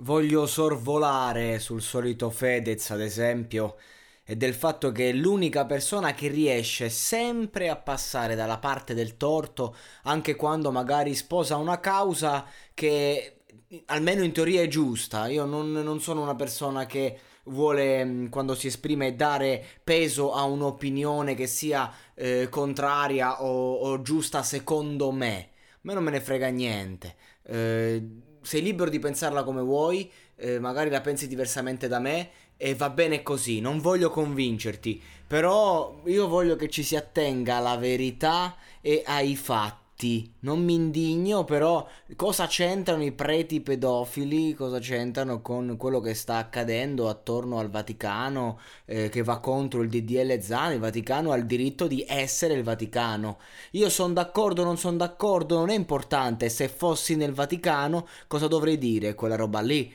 Voglio sorvolare sul solito Fedez, ad esempio, e del fatto che è l'unica persona che riesce sempre a passare dalla parte del torto, anche quando magari sposa una causa che almeno in teoria è giusta. Io non, non sono una persona che vuole, mm, quando si esprime, dare peso a un'opinione che sia eh, contraria o, o, giusta secondo me. A me non me ne frega niente. Eh, sei libero di pensarla come vuoi, eh, magari la pensi diversamente da me e va bene così, non voglio convincerti, però io voglio che ci si attenga alla verità e ai fatti fatti, non mi indigno, però cosa c'entrano i preti pedofili? Cosa c'entrano con quello che sta accadendo attorno al Vaticano eh, che va contro il DDL Zan? Il Vaticano ha il diritto di essere il Vaticano. Io sono d'accordo non sono d'accordo, non è importante. Se fossi nel Vaticano, cosa dovrei dire? Quella roba lì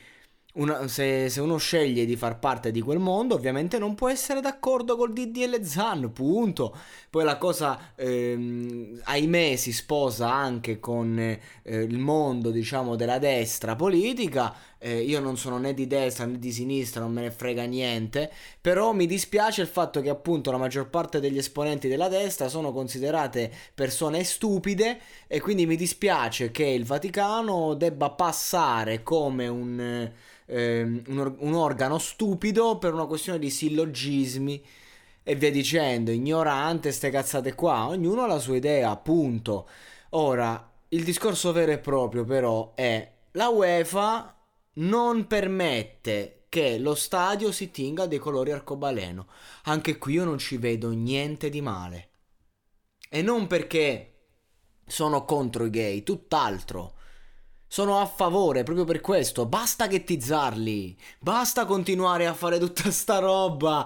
una, se, se, uno sceglie di far parte di quel mondo, ovviamente non può essere d'accordo col DDL Zan, punto. Poi la cosa, ehm, ahimè, si sposa anche con eh, il mondo, diciamo, della destra politica. Eh, io non sono né di destra né di sinistra, non me ne frega niente. Però mi dispiace il fatto che, appunto, la maggior parte degli esponenti della destra sono considerate persone stupide. E quindi mi dispiace che il Vaticano debba passare come un ehm, un, or- un organo stupido per una questione di sillogismi e via dicendo, ignorante, ste cazzate qua, ognuno ha la sua idea, appunto. Ora, il discorso vero e proprio però è la UEFA non permette che lo stadio si tinga dei colori arcobaleno. Anche qui io non ci vedo niente di male. E non perché sono contro i gay, tutt'altro. Sono a favore proprio per questo. Basta ghettizzarli. Basta continuare a fare tutta sta roba.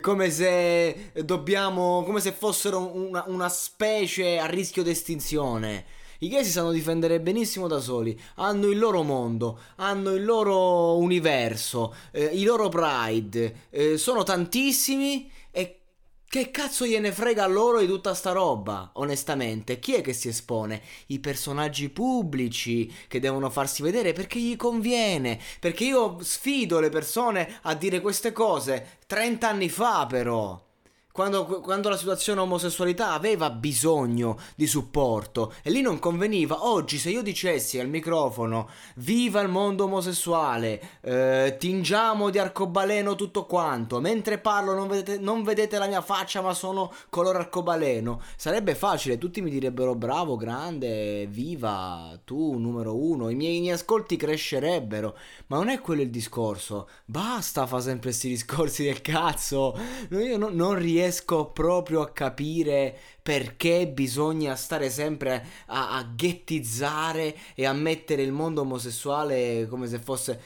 Come se dobbiamo. come se fossero una, una specie a rischio di estinzione. I gay si sanno difendere benissimo da soli, hanno il loro mondo, hanno il loro universo, eh, i loro pride, eh, sono tantissimi che cazzo gliene frega loro di tutta sta roba, onestamente? Chi è che si espone? I personaggi pubblici che devono farsi vedere perché gli conviene. Perché io sfido le persone a dire queste cose 30 anni fa, però quando, quando, la situazione omosessualità aveva bisogno di supporto e lì non conveniva. Oggi, se io dicessi al microfono viva il mondo omosessuale, eh, tingiamo di arcobaleno tutto quanto, mentre parlo non vedete, non vedete la mia faccia ma sono color arcobaleno, sarebbe facile, tutti mi direbbero bravo, grande, viva, tu numero uno, i miei, i miei ascolti crescerebbero, ma non è quello il discorso, basta fa sempre questi discorsi del cazzo, io no, non riesco riesco proprio a capire perché bisogna stare sempre a, a ghettizzare e a mettere il mondo omosessuale come se fosse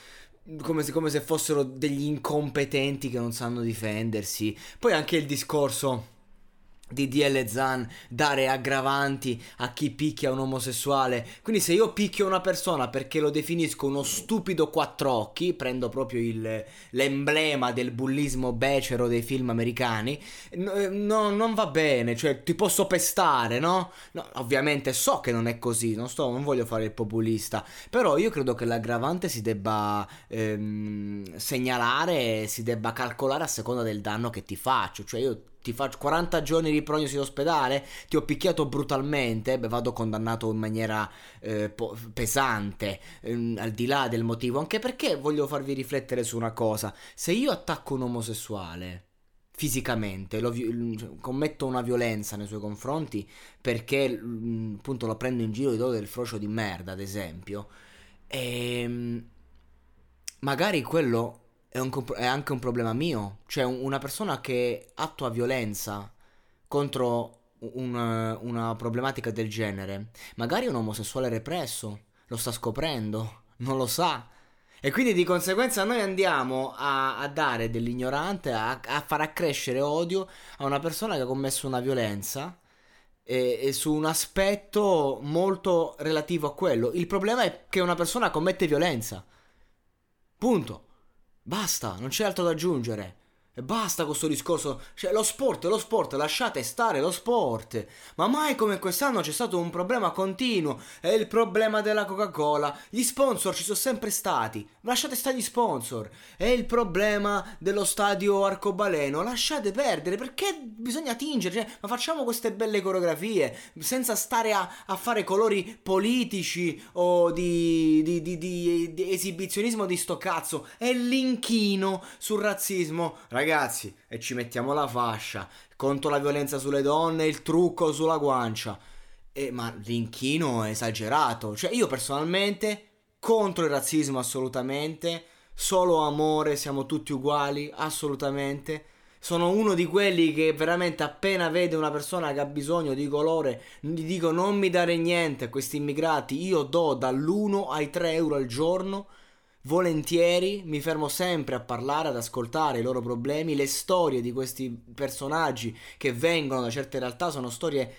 come se, come se, fossero degli incompetenti che non sanno difendersi. Poi anche il discorso di DL Zan dare aggravanti a chi picchia un omosessuale. Quindi se io picchio una persona perché lo definisco uno stupido quattro occhi, prendo proprio il, l'emblema del bullismo becero dei film americani, no, no, non va bene, cioè ti posso pestare, no? no? Ovviamente so che non è così, non, sto, non voglio fare il populista, però io credo che l'aggravante si debba ehm, segnalare, si debba calcolare a seconda del danno che ti faccio, cioè io ti faccio 40 giorni di prognosi d'ospedale, ti ho picchiato brutalmente, beh, vado condannato in maniera eh, po- pesante, ehm, al di là del motivo, anche perché voglio farvi riflettere su una cosa, se io attacco un omosessuale fisicamente, lo, cioè, commetto una violenza nei suoi confronti perché appunto lo prendo in giro e do del frocio di merda, ad esempio, e ehm, magari quello è, un, è anche un problema mio. Cioè, un, una persona che attua violenza contro un, una problematica del genere, magari è un omosessuale represso, lo sta scoprendo, non lo sa. E quindi di conseguenza noi andiamo a, a dare dell'ignorante, a, a, far accrescere odio a una persona che ha commesso una violenza e, e, su un aspetto molto relativo a quello. Il problema è che una persona commette violenza. Punto. Basta, non c'è altro da aggiungere. E basta questo discorso, cioè lo sport, lo sport, lasciate stare lo sport. Ma mai come quest'anno c'è stato un problema continuo, è il problema della Coca-Cola. Gli sponsor ci sono sempre stati, lasciate stare gli sponsor. È il problema dello stadio arcobaleno, lasciate perdere, perché bisogna tingere, cioè, ma facciamo queste belle coreografie senza stare a, a fare colori politici o di, di, di, di, esibizionismo di sto cazzo. È l'inchino sul razzismo. Ragazzi, ragazzi, e ci mettiamo la fascia contro la violenza sulle donne, il trucco sulla guancia. E, ma l'inchino è esagerato. Cioè, io personalmente contro il razzismo assolutamente. Solo amore, siamo tutti uguali, assolutamente. Sono uno di quelli che veramente appena vede una persona che ha bisogno di colore, gli dico non mi dare niente a questi immigrati, io do dall'1 ai 3 euro al giorno volentieri mi fermo sempre a parlare, ad ascoltare i loro problemi, le storie di questi personaggi che vengono da certe realtà sono storie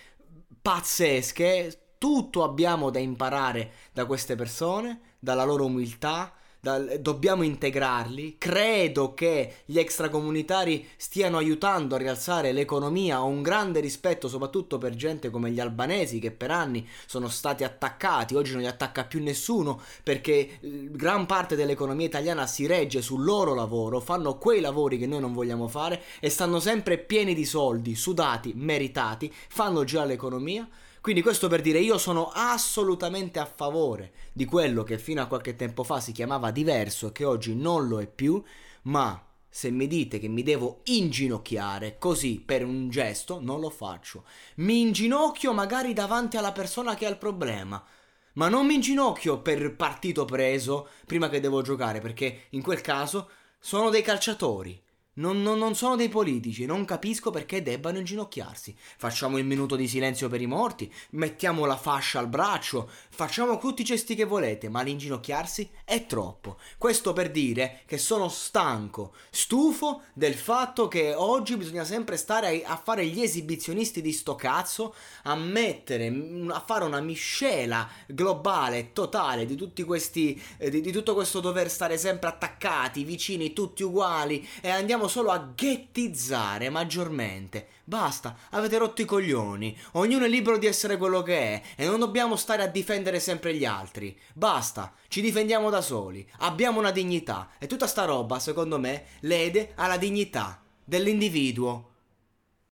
pazzesche, tutto abbiamo da imparare da queste persone, dalla loro umiltà, dal, dobbiamo integrarli. Credo che gli extracomunitari stiano aiutando a rialzare l'economia. Ho un grande rispetto soprattutto per gente come gli albanesi che per anni sono stati attaccati. Oggi non li attacca più nessuno perché eh, gran parte dell'economia italiana si regge sul loro lavoro, fanno quei lavori che noi non vogliamo fare e stanno sempre pieni di soldi, sudati, meritati, fanno già l'economia. Quindi questo per dire io sono assolutamente a favore di quello che fino a qualche tempo fa si chiamava diverso e che oggi non lo è più, ma se mi dite che mi devo inginocchiare così per un gesto, non lo faccio. Mi inginocchio magari davanti alla persona che ha il problema. Ma non mi inginocchio per partito preso prima che devo giocare, perché in quel caso sono dei calciatori. Non, non, non, sono dei politici, non capisco perché debbano inginocchiarsi. Facciamo il minuto di silenzio per i morti, mettiamo la fascia al braccio, facciamo tutti i gesti che volete, ma l'inginocchiarsi è troppo. Questo per dire che sono stanco, stufo del fatto che oggi bisogna sempre stare a, a fare gli esibizionisti di sto cazzo, a mettere, a fare una miscela globale, totale di tutti questi, eh, di, di tutto questo dover stare sempre attaccati, vicini, tutti uguali e andiamo andiamo solo a ghettizzare maggiormente. Basta, avete rotto i coglioni. Ognuno è libero di essere quello che è e non dobbiamo stare a difendere sempre gli altri. Basta, ci difendiamo da soli. Abbiamo una dignità e tutta sta roba, secondo me, lede alla dignità dell'individuo.